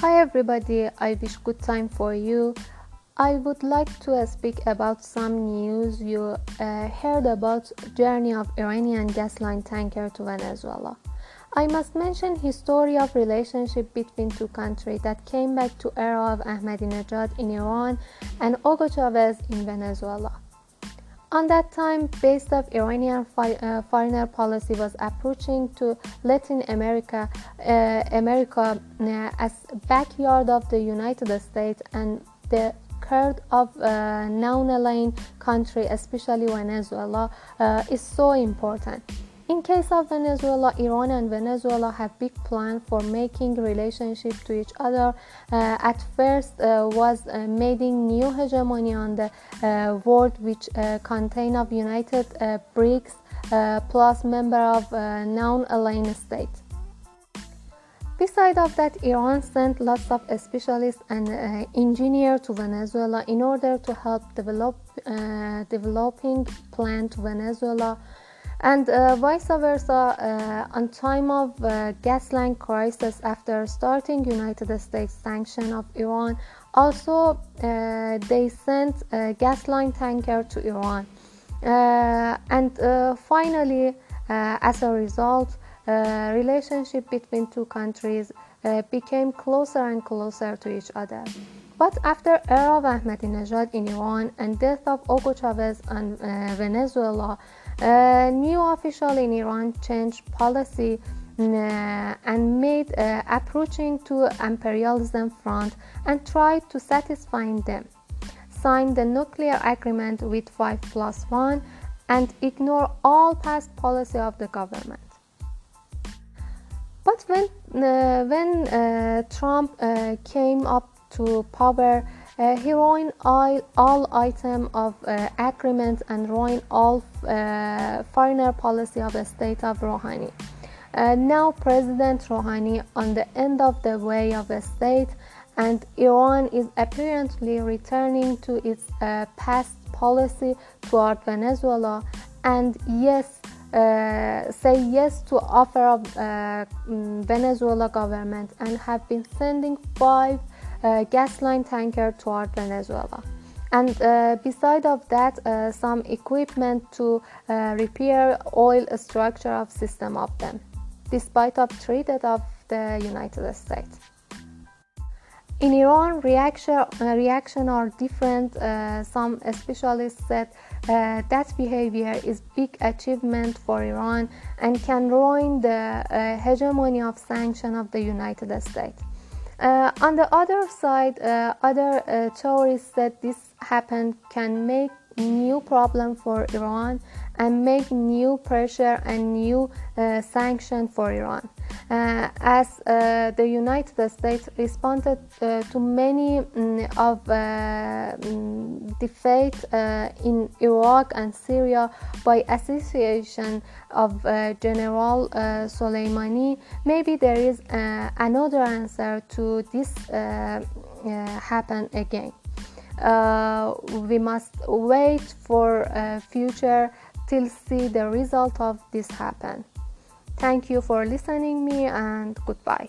Hi everybody, I wish good time for you. I would like to speak about some news you uh, heard about journey of Iranian gas line tanker to Venezuela. I must mention history of relationship between two countries that came back to era of Ahmadinejad in Iran and Hugo Chavez in Venezuela. On that time, based of Iranian uh, foreign policy was approaching to Latin America, uh, America uh, as backyard of the United States and the curd of uh, non-aligned country, especially Venezuela, uh, is so important. In case of Venezuela, Iran and Venezuela have big plans for making relationship to each other. Uh, at first uh, was uh, making new hegemony on the uh, world, which uh, contain of United uh, BRICS plus member of non-aligned state. Besides of that, Iran sent lots of specialists and engineers to Venezuela in order to help develop developing plan to Venezuela and uh, vice versa uh, on time of uh, gas line crisis after starting united states sanction of iran also uh, they sent a gas line tanker to iran. Uh, and uh, finally as a result relationship between two countries became closer and closer to each other but after era of Ahmadinejad in Iran and death of Hugo Chavez in Venezuela, a new official in Iran changed policy uh, and made uh, approaching to imperialism front and tried to satisfy them. Signed the nuclear agreement with 5 plus 1 and ignore all past policy of the government. But when, uh, when uh, Trump uh, came up to power, uh, he ruined all, all items of uh, agreement and ruined all uh, foreign policy of the state of Rouhani. Uh, now President Rouhani on the end of the way of the state and Iran is apparently returning to its uh, past policy toward Venezuela and yes uh, say yes to offer of mm, Venezuela government and have been sending five uh, gas line tanker toward Venezuela. And uh, beside of that, uh, some equipment to uh, repair oil structure of system of them, despite of treated of the United States. In Iran, reaction, uh, reaction are different. Uh, some specialists said uh, that behavior is big achievement for Iran and can ruin the hegemony of sanction of the United States. Uh, on the other side, uh, other uh, said this happened can make new problem for Iran and make new pressure and new uh, sanction for Iran. Uh, as uh, the United States responded uh, to many um, of um, defeat in Iraq and Syria by association of General Soleimani, maybe there is another answer to this happen again. Uh, we must wait for uh, future till see the result of this happen. Thank you for listening me and goodbye.